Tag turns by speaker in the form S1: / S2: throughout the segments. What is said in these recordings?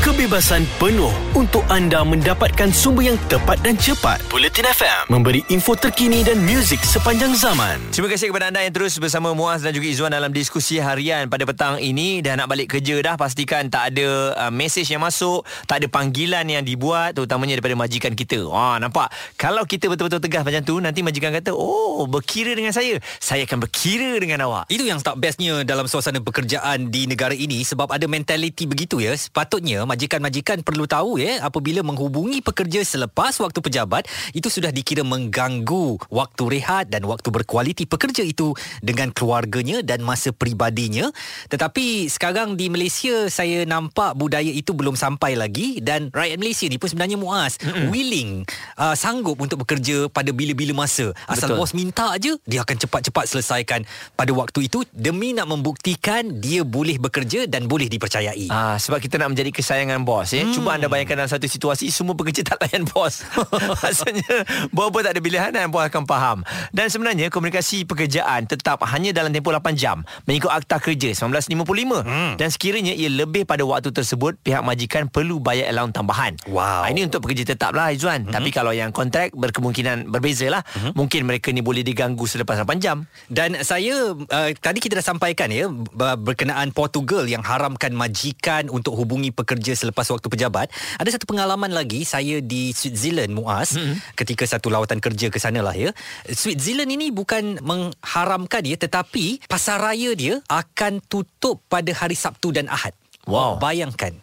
S1: kebebasan penuh untuk anda mendapatkan sumber yang tepat dan cepat. Bulletin FM memberi info terkini dan muzik sepanjang zaman.
S2: Terima kasih kepada anda yang terus bersama Muaz dan juga Izzuan dalam diskusi harian pada petang ini. Dah nak balik kerja dah, pastikan tak ada uh, mesej yang masuk, tak ada panggilan yang dibuat, terutamanya daripada majikan kita. Wah, nampak? Kalau kita betul-betul tegas macam tu, nanti majikan kata, oh, berkira dengan saya. Saya akan berkira dengan awak.
S3: Itu yang tak bestnya dalam suasana pekerjaan di negara ini sebab ada mentaliti begitu ya. Sepatutnya majikan-majikan perlu tahu ya apabila menghubungi pekerja selepas waktu pejabat itu sudah dikira mengganggu waktu rehat dan waktu berkualiti pekerja itu dengan keluarganya dan masa peribadinya. Tetapi sekarang di Malaysia saya nampak budaya itu belum sampai lagi dan rakyat Malaysia ni pun sebenarnya muas mm-hmm. willing uh, sanggup untuk bekerja pada bila-bila masa. Asal
S2: Betul.
S3: bos minta aje dia akan cepat-cepat selesaikan pada waktu itu demi nak membuktikan dia boleh bekerja dan boleh dipercayai.
S2: Ah, sebab kita nak menjadi kesayangan bos ya. Hmm. Cuba anda bayangkan dalam satu situasi semua pekerja tak layan bos. Maksudnya bos-bos tak ada pilihan dan bos akan faham. Dan sebenarnya komunikasi pekerjaan tetap hanya dalam tempoh 8 jam mengikut Akta Kerja 1955. Hmm. Dan sekiranya ia lebih pada waktu tersebut pihak majikan perlu bayar allowance tambahan.
S3: Wow.
S2: Ah, ini untuk pekerja tetap lah Izzuan. Hmm. Tapi kalau yang kontrak berkemungkinan berbeza lah. Hmm. Mungkin mereka ni boleh diganggu selepas 8 jam.
S3: Dan saya uh, tadi kita dah sampaikan ya ber- berkenaan Portugal yang haramkan majikan untuk hubungi pekerja selepas waktu pejabat. Ada satu pengalaman lagi saya di Switzerland Muaz mm-hmm. ketika satu lawatan kerja ke sana lah ya. Switzerland ini bukan mengharamkan dia tetapi pasaraya dia akan tutup pada hari Sabtu dan Ahad.
S2: Wow.
S3: Bayangkan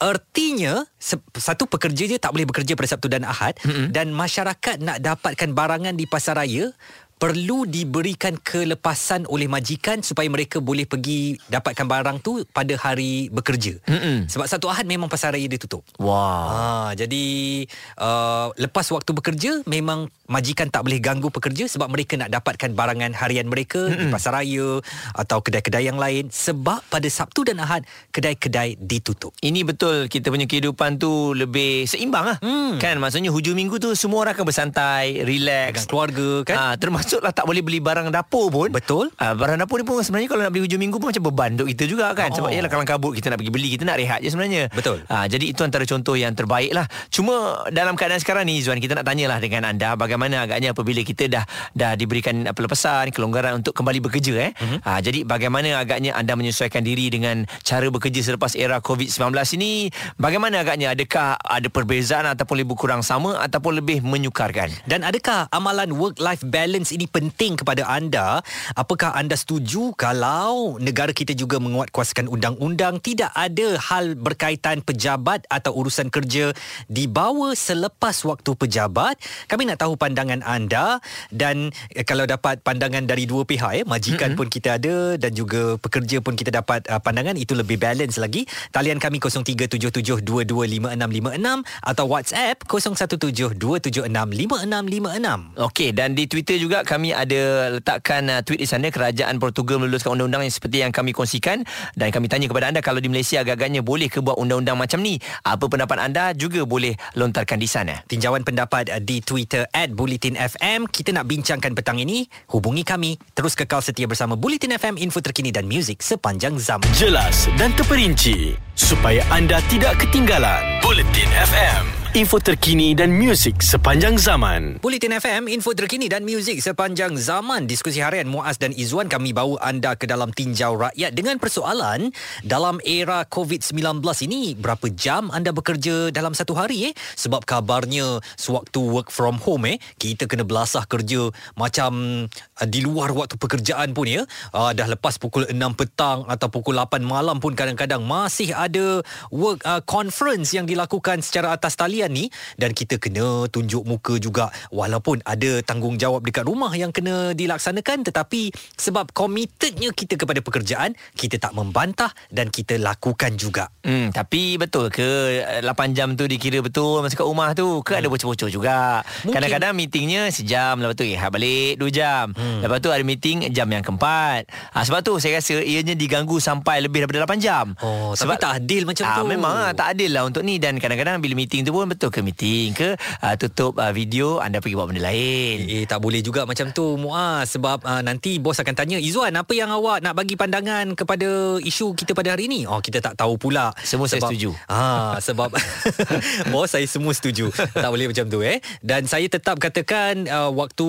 S3: Artinya satu pekerja dia tak boleh bekerja pada Sabtu dan Ahad mm-hmm. dan masyarakat nak dapatkan barangan di pasaraya perlu diberikan kelepasan oleh majikan supaya mereka boleh pergi dapatkan barang tu pada hari bekerja.
S2: Mm-mm.
S3: Sebab satu Ahad memang pasaraya dia tutup.
S2: Wah.
S3: Ha, jadi uh, lepas waktu bekerja memang majikan tak boleh ganggu pekerja sebab mereka nak dapatkan barangan harian mereka Mm-mm. di pasaraya atau kedai-kedai yang lain sebab pada Sabtu dan Ahad kedai-kedai ditutup.
S2: Ini betul kita punya kehidupan tu lebih seimbang lah.
S3: Hmm.
S2: Kan maksudnya hujung minggu tu semua orang akan bersantai,
S3: Dengan
S2: relax.
S3: keluarga kan?
S2: Ah, termasuklah tak boleh beli barang dapur pun.
S3: Betul.
S2: Ah, barang dapur ni pun sebenarnya kalau nak beli hujung minggu pun macam beban untuk kita juga kan. Sebab
S3: Oh.
S2: ialah kalang kabut kita nak pergi beli, kita nak rehat je sebenarnya.
S3: Betul.
S2: Ah, jadi itu antara contoh yang terbaik lah. Cuma dalam keadaan sekarang ni Zuan kita nak tanyalah dengan anda bagaimana agaknya apabila kita dah dah diberikan pelepasan, kelonggaran untuk kembali bekerja eh. Mm-hmm. Ah, jadi bagaimana agaknya anda menyesuaikan diri dengan cara bekerja selepas era COVID-19 ini? Bagaimana agaknya adakah ada perbezaan ataupun lebih kurang sama ataupun lebih menyukarkan?
S3: Dan adakah amalan work-life balance ini penting kepada anda? Apakah anda setuju kalau negara kita juga menguatkuasakan undang-undang tidak ada hal berkaitan pejabat atau urusan kerja dibawa selepas waktu pejabat? Kami nak tahu pandangan anda dan eh, kalau dapat pandangan dari dua pihak eh, majikan mm-hmm. pun kita ada dan juga pekerja pun kita dapat uh, pandangan itu lebih balance lagi. Talian kami 0377225656 atau WhatsApp 0172765656.
S2: Okey dan di Twitter juga kami ada letakkan uh, tweet di sana kerajaan Portugal meluluskan undang-undang yang seperti yang kami kongsikan dan kami tanya kepada anda kalau di Malaysia agak-agaknya boleh ke buat undang-undang macam ni? Apa pendapat anda juga boleh lontarkan di sana.
S3: Tinjauan pendapat uh, di Twitter at Bulletin FM. Kita nak bincangkan petang ini. Hubungi kami. Terus kekal setia bersama Bulletin FM, info terkini dan muzik sepanjang zaman.
S1: Jelas dan terperinci supaya anda tidak ketinggalan. Bulletin FM, info terkini dan muzik sepanjang zaman.
S3: Bulletin FM, info terkini dan muzik sepanjang zaman. Diskusi harian Muaz dan Izzuan kami bawa anda ke dalam tinjau rakyat dengan persoalan dalam era COVID-19 ini berapa jam anda bekerja dalam satu hari eh? Sebab kabarnya sewaktu work from home eh kita kena belasah kerja macam uh, di luar waktu pekerjaan pun ya. Uh, dah lepas pukul 6 petang atau pukul 8 malam pun kadang-kadang masih ada work uh, conference yang dilakukan secara atas talian ni dan kita kena tunjuk muka juga walaupun ada tanggungjawab dekat rumah yang kena dilaksanakan tetapi sebab committednya kita kepada pekerjaan kita tak membantah dan kita lakukan juga.
S2: Hmm, tapi betul ke eh, 8 jam tu dikira betul masa kat rumah tu ke hmm. ada bocor-bocor juga.
S3: Mungkin.
S2: Kadang-kadang meetingnya sejam lepas tu rehat balik 2 jam. Hmm. Lepas tu ada meeting jam yang keempat. Ha, sebab tu saya rasa ianya diganggu sampai lebih daripada 8 jam.
S3: Oh,
S2: sebab
S3: tapi tak adil macam
S2: ah,
S3: tu.
S2: Memang ah, tak adil lah untuk ni dan kadang-kadang bila meeting tu pun betul ke meeting ke uh, tutup uh, video anda pergi buat benda lain.
S3: Eh tak boleh juga macam tu Muaz sebab uh, nanti bos akan tanya Izzuan apa yang awak nak bagi pandangan kepada isu kita pada hari ini? Oh kita tak tahu pula.
S2: Semua saya
S3: sebab,
S2: setuju.
S3: Ah sebab bos saya semua setuju. tak boleh macam tu eh. Dan saya tetap katakan uh, waktu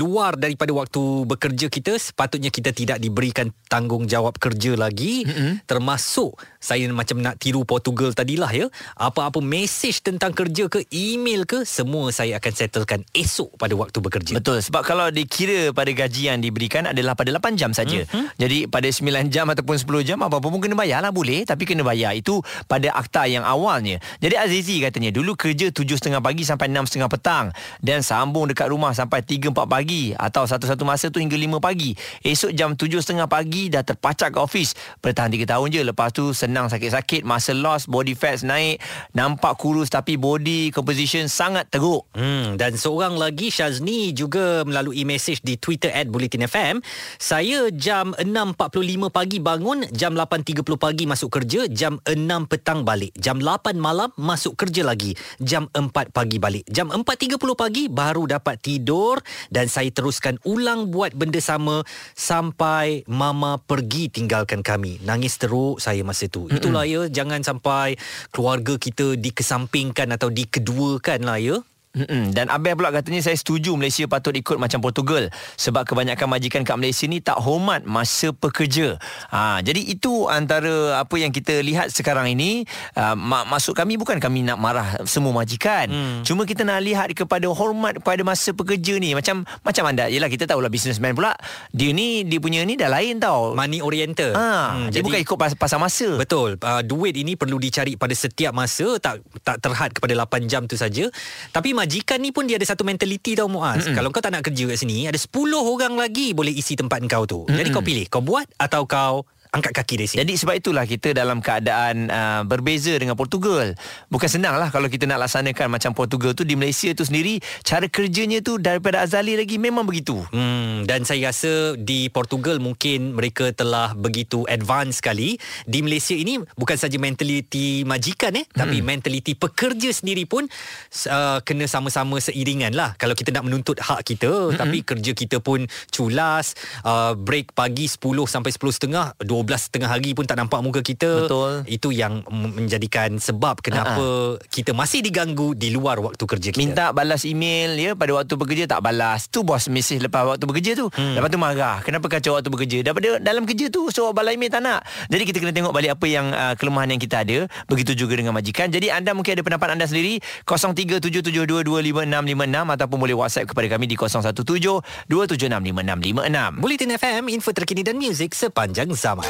S3: luar daripada waktu bekerja kita sepatutnya kita tidak diberikan tanggungjawab kerja lagi mm-hmm. termasuk saya macam nak tiru Portugal tadilah ya. Apa-apa mesej tentang kerja ke email ke semua saya akan settlekan esok pada waktu bekerja.
S2: Betul sebab kalau dikira pada gaji yang diberikan adalah pada 8 jam saja. Mm-hmm. Jadi pada 9 jam ataupun 10 jam apa-apa pun kena bayar lah boleh tapi kena bayar itu pada akta yang awalnya. Jadi Azizi katanya dulu kerja 7.30 pagi sampai 6.30 petang dan sambung dekat rumah sampai 3 4 pagi atau satu-satu masa tu hingga 5 pagi. Esok jam 7.30 pagi dah terpacak ke office. Bertahan 3 tahun je lepas tu senang sakit-sakit masa loss body fats naik nampak kurus tapi body composition sangat teruk.
S3: Hmm, dan seorang lagi Syazni juga melalui mesej di Twitter at Bulletin FM. Saya jam 6.45 pagi bangun, jam 8.30 pagi masuk kerja, jam 6 petang balik. Jam 8 malam masuk kerja lagi. Jam 4 pagi balik. Jam 4.30 pagi baru dapat tidur dan saya teruskan ulang buat benda sama sampai mama pergi tinggalkan kami. Nangis teruk saya masa tu. Itulah ya, jangan sampai keluarga kita dikesampingkan atau dikeduakan lah ya.
S2: Mm-mm. Dan Abel pula katanya saya setuju Malaysia patut ikut macam Portugal sebab kebanyakan majikan kat Malaysia ni tak hormat masa pekerja. Ha, jadi itu antara apa yang kita lihat sekarang ini. Uh, maksud kami bukan kami nak marah semua majikan. Hmm. Cuma kita nak lihat kepada hormat pada masa pekerja ni. Macam macam anda, yelah kita tahulah businessman pula. Dia ni, dia punya ni dah lain tau.
S3: Money oriented.
S2: Ha, hmm, dia jadi, bukan ikut pas, pasal masa.
S3: Betul. Uh, duit ini perlu dicari pada setiap masa. Tak tak terhad kepada 8 jam tu saja. Tapi majikan ni pun dia ada satu mentaliti tau Muaz. Mm-hmm. Kalau kau tak nak kerja kat sini, ada 10 orang lagi boleh isi tempat kau tu. Mm-hmm. Jadi kau pilih, kau buat atau kau angkat kaki dari sini.
S2: Jadi sebab itulah kita dalam keadaan uh, berbeza dengan Portugal. Bukan senang lah kalau kita nak laksanakan macam Portugal tu di Malaysia tu sendiri cara kerjanya tu daripada azali lagi memang begitu.
S3: Hmm dan saya rasa di Portugal mungkin mereka telah begitu advance sekali. Di Malaysia ini bukan saja mentaliti majikan eh hmm. tapi mentaliti pekerja sendiri pun uh, kena sama-sama seiringan lah. Kalau kita nak menuntut hak kita hmm. tapi kerja kita pun culas uh, break pagi 10 sampai 10.30 12 tengah hari pun tak nampak muka kita.
S2: Betul.
S3: Itu yang menjadikan sebab kenapa uh-huh. kita masih diganggu di luar waktu kerja kita.
S2: Minta balas email ya pada waktu bekerja tak balas. Tu bos mesej lepas waktu bekerja tu. Hmm. Lepas tu marah. Kenapa kacau waktu bekerja? Daripada dalam kerja tu suruh balas email tak nak. Jadi kita kena tengok balik apa yang uh, kelemahan yang kita ada. Begitu juga dengan majikan. Jadi anda mungkin ada pendapat anda sendiri 0377225656 ataupun boleh WhatsApp kepada kami di 0172765656.
S3: Bulletin FM info terkini dan muzik sepanjang zaman.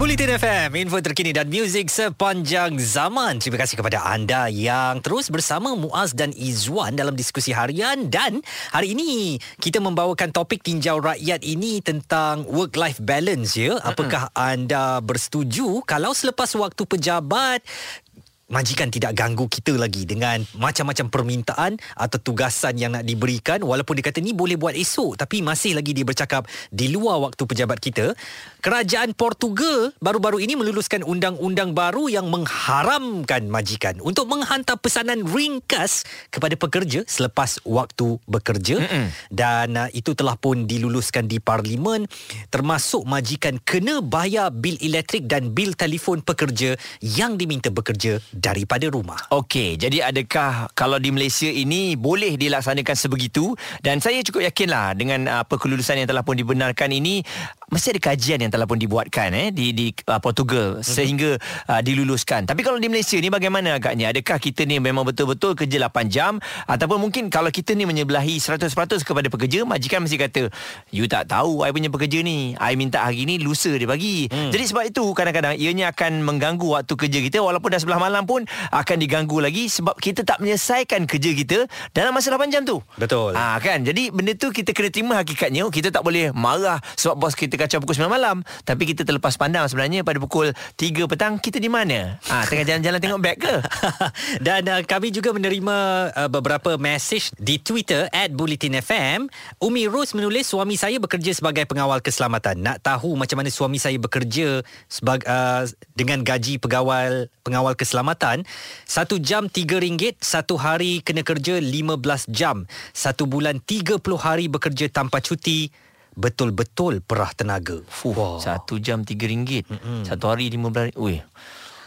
S3: Bulletin FM, info terkini dan muzik sepanjang zaman. Terima kasih kepada anda yang terus bersama Muaz dan Izwan dalam diskusi harian. Dan hari ini kita membawakan topik tinjau rakyat ini tentang work-life balance ya. Apakah anda bersetuju kalau selepas waktu pejabat majikan tidak ganggu kita lagi dengan macam-macam permintaan atau tugasan yang nak diberikan. Walaupun dia kata ni boleh buat esok tapi masih lagi dia bercakap di luar waktu pejabat kita. Kerajaan Portugal baru-baru ini meluluskan undang-undang baru yang mengharamkan majikan untuk menghantar pesanan ringkas kepada pekerja selepas waktu bekerja. Mm-mm. dan uh, itu telah pun diluluskan di parlimen termasuk majikan kena bayar bil elektrik dan bil telefon pekerja yang diminta bekerja daripada rumah.
S2: Okey, jadi adakah kalau di Malaysia ini boleh dilaksanakan sebegitu dan saya cukup yakinlah dengan apa uh, kelulusan yang telah pun dibenarkan ini mesti ada kajian yang telah pun dibuatkan eh di di uh, Portugal mm-hmm. sehingga uh, diluluskan. Tapi kalau di Malaysia ni bagaimana agaknya? Adakah kita ni memang betul-betul kerja 8 jam ataupun mungkin kalau kita ni menyebelahi 100% kepada pekerja, majikan mesti kata, "You tak tahu I punya pekerja ni. I minta hari ni lusa dia bagi." Mm. Jadi sebab itu kadang-kadang ianya akan mengganggu waktu kerja kita walaupun dah sebelah malam pun akan diganggu lagi sebab kita tak menyelesaikan kerja kita dalam masa 8 jam tu.
S3: Betul.
S2: Ah kan. Jadi benda tu kita kena terima hakikatnya. Kita tak boleh marah sebab bos kita kacau pukul 9 malam. Tapi kita terlepas pandang sebenarnya pada pukul 3 petang kita di mana? Ah tengah jalan-jalan tengok beg ke?
S3: Dan uh, kami juga menerima uh, beberapa message di Twitter at Bulletin FM. Umi Rose menulis suami saya bekerja sebagai pengawal keselamatan. Nak tahu macam mana suami saya bekerja sebagai uh, dengan gaji pegawai pengawal keselamatan. Satu jam RM3, satu hari kena kerja 15 jam. Satu bulan 30 hari bekerja tanpa cuti. Betul-betul perah tenaga.
S2: Fuh, satu jam tiga ringgit. Satu hari lima belas Ui.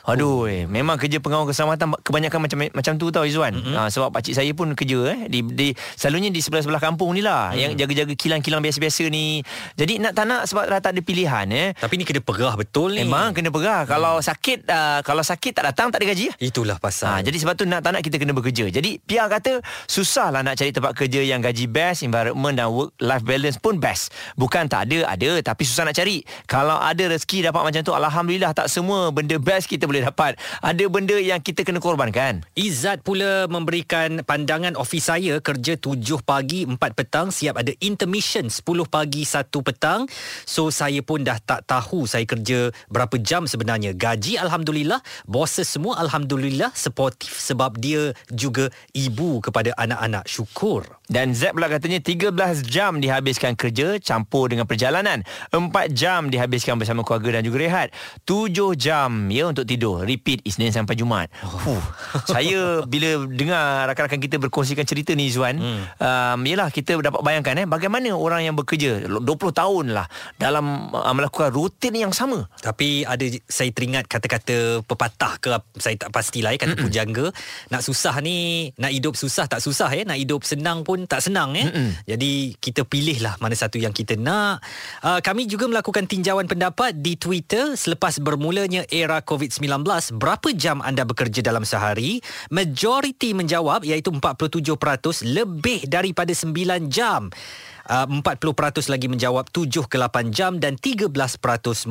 S2: Aduh, eh. memang kerja pengawal keselamatan kebanyakan macam macam tu tau Izwan. Mm-hmm. Ha, sebab pakcik saya pun kerja eh di, di selalunya di sebelah-sebelah kampung ni lah mm. yang jaga-jaga kilang-kilang biasa-biasa ni. Jadi nak tak nak sebab dah tak ada pilihan eh.
S3: Tapi ni kena perah betul ni.
S2: Memang kena perah. Mm. Kalau sakit uh, kalau sakit tak datang tak ada gaji.
S3: Itulah pasal.
S2: Ha, jadi sebab tu nak tak nak kita kena bekerja. Jadi PR kata susahlah nak cari tempat kerja yang gaji best, environment dan work life balance pun best. Bukan tak ada, ada tapi susah nak cari. Kalau ada rezeki dapat macam tu alhamdulillah tak semua benda best kita boleh dapat. Ada benda yang kita kena korbankan.
S3: Izzat pula memberikan pandangan ofis saya kerja 7 pagi 4 petang siap ada intermission 10 pagi 1 petang. So saya pun dah tak tahu saya kerja berapa jam sebenarnya. Gaji alhamdulillah, bosses semua alhamdulillah supportive sebab dia juga ibu kepada anak-anak. Syukur.
S2: Dan Z pula katanya 13 jam dihabiskan kerja campur dengan perjalanan. 4 jam dihabiskan bersama keluarga dan juga rehat. 7 jam ya untuk tidur. Repeat Isnin sampai Jumaat. Oh. saya bila dengar rakan-rakan kita berkongsikan cerita ni Zuan, hmm. um, yalah kita dapat bayangkan eh bagaimana orang yang bekerja 20 tahun lah dalam uh, melakukan rutin yang sama.
S3: Tapi ada saya teringat kata-kata pepatah ke saya tak pastilah ya kata
S2: Mm-mm.
S3: pujangga nak susah ni nak hidup susah tak susah ya nak hidup senang pun tak senang ya. Jadi kita pilihlah mana satu yang kita nak. Uh, kami juga melakukan tinjauan pendapat di Twitter selepas bermulanya era COVID-19 berapa jam anda bekerja dalam sehari? Majoriti menjawab iaitu 47% lebih daripada 9 jam. Uh, 40% lagi menjawab 7 ke 8 jam dan 13%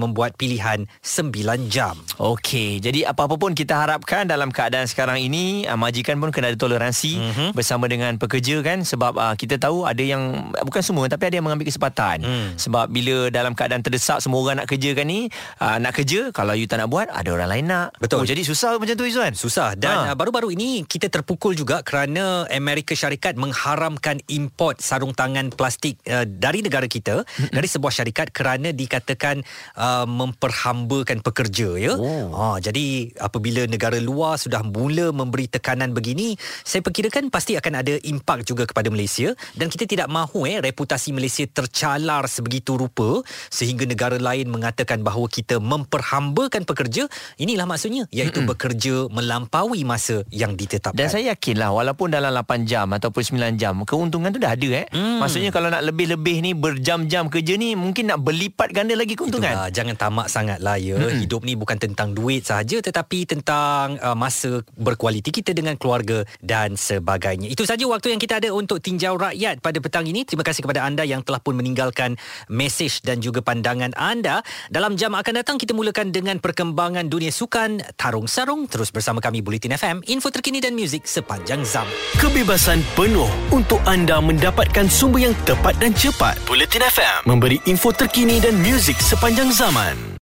S3: membuat pilihan 9 jam.
S2: Okey, jadi apa-apa pun kita harapkan dalam keadaan sekarang ini uh, majikan pun kena ada toleransi
S3: Mhm.
S2: mm-hmm. bersama dengan pekerja kan sebab uh, kita tahu ada yang bukan semua tapi ada yang mengambil kesempatan.
S3: Hmm.
S2: Sebab bila dalam keadaan terdesak semua orang nak kerja kan ni, uh, nak kerja kalau you tak nak buat ada orang lain nak.
S3: Betul.
S2: Oh, jadi susah macam tu Izzuan.
S3: Susah dan ha. baru-baru ini kita terpukul juga kerana Amerika Syarikat mengharamkan import sarung tangan plastik uh, dari negara kita mm-hmm. dari sebuah syarikat kerana dikatakan uh, memperhambakan pekerja ya.
S2: Oh.
S3: Ha jadi apabila negara luar sudah mula memberi tekanan begini, saya perkirakan pasti akan ada impak juga kepada Malaysia dan kita tidak mahu eh reputasi Malaysia tercalar sebegitu rupa sehingga negara lain mengatakan bahawa kita memperhambakan pekerja. Inilah maksudnya iaitu mm-hmm. bekerja melampaui masa yang ditetapkan.
S2: Dan saya yakinlah walaupun dalam 8 jam ataupun 9 jam keuntungan tu dah ada eh.
S3: Hmm.
S2: Maksudnya kalau nak lebih-lebih ni berjam-jam kerja ni mungkin nak berlipat ganda lagi keuntungan.
S3: Itulah, jangan tamak sangatlah ya. Hmm. Hidup ni bukan tentang duit sahaja tetapi tentang uh, masa berkualiti kita dengan keluarga dan sebagainya. Itu saja waktu yang kita ada untuk tinjau rakyat pada petang ini. Terima kasih kepada anda yang telah pun meninggalkan mesej dan juga pandangan anda. Dalam jam akan datang kita mulakan dengan perkembangan dunia sukan Tarung Sarung terus bersama kami Bulletin FM, info terkini dan muzik sepanjang zaman.
S1: Kebebasan penuh untuk anda mendapatkan sumber yang tepat dan cepat. Bulletin FM memberi info terkini dan muzik sepanjang zaman.